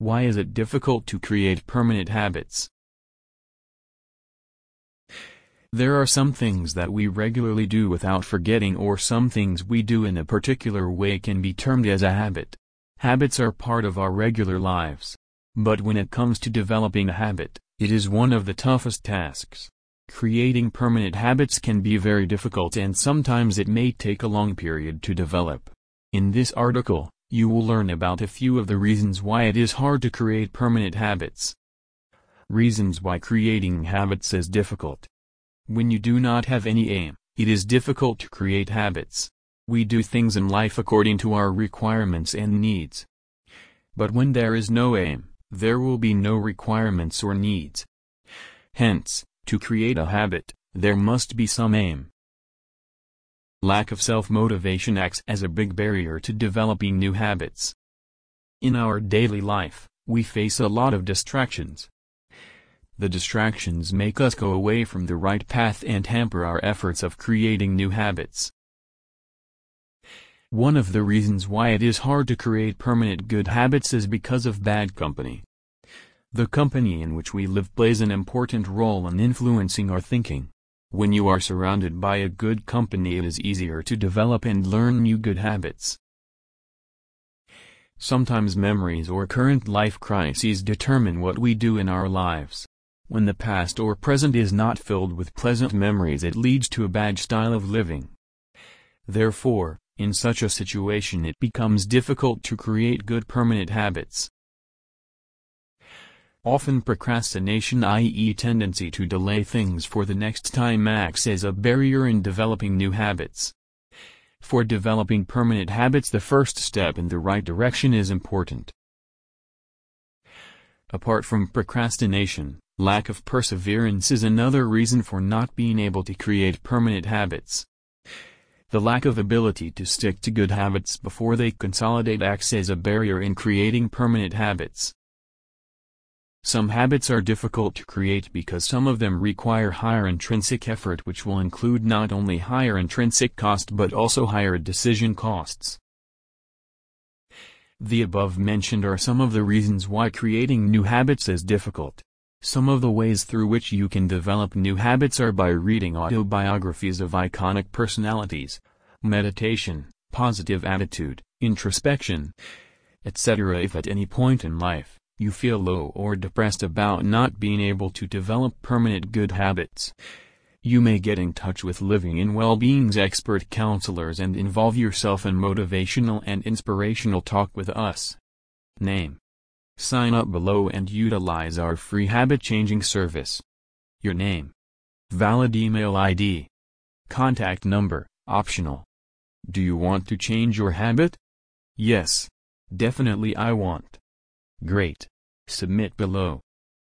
Why is it difficult to create permanent habits? There are some things that we regularly do without forgetting or some things we do in a particular way can be termed as a habit. Habits are part of our regular lives. But when it comes to developing a habit, it is one of the toughest tasks. Creating permanent habits can be very difficult and sometimes it may take a long period to develop. In this article, you will learn about a few of the reasons why it is hard to create permanent habits. Reasons why creating habits is difficult. When you do not have any aim, it is difficult to create habits. We do things in life according to our requirements and needs. But when there is no aim, there will be no requirements or needs. Hence, to create a habit, there must be some aim. Lack of self-motivation acts as a big barrier to developing new habits. In our daily life, we face a lot of distractions. The distractions make us go away from the right path and hamper our efforts of creating new habits. One of the reasons why it is hard to create permanent good habits is because of bad company. The company in which we live plays an important role in influencing our thinking. When you are surrounded by a good company it is easier to develop and learn new good habits. Sometimes memories or current life crises determine what we do in our lives. When the past or present is not filled with pleasant memories it leads to a bad style of living. Therefore, in such a situation it becomes difficult to create good permanent habits. Often procrastination i.e. tendency to delay things for the next time acts as a barrier in developing new habits. For developing permanent habits the first step in the right direction is important. Apart from procrastination, Lack of perseverance is another reason for not being able to create permanent habits. The lack of ability to stick to good habits before they consolidate acts as a barrier in creating permanent habits. Some habits are difficult to create because some of them require higher intrinsic effort which will include not only higher intrinsic cost but also higher decision costs. The above mentioned are some of the reasons why creating new habits is difficult. Some of the ways through which you can develop new habits are by reading autobiographies of iconic personalities, meditation, positive attitude, introspection, etc. If at any point in life, you feel low or depressed about not being able to develop permanent good habits, you may get in touch with Living in Well-Being's expert counselors and involve yourself in motivational and inspirational talk with us. Name Sign up below and utilize our free habit changing service. Your name. Valid email ID. Contact number, optional. Do you want to change your habit? Yes. Definitely I want. Great. Submit below.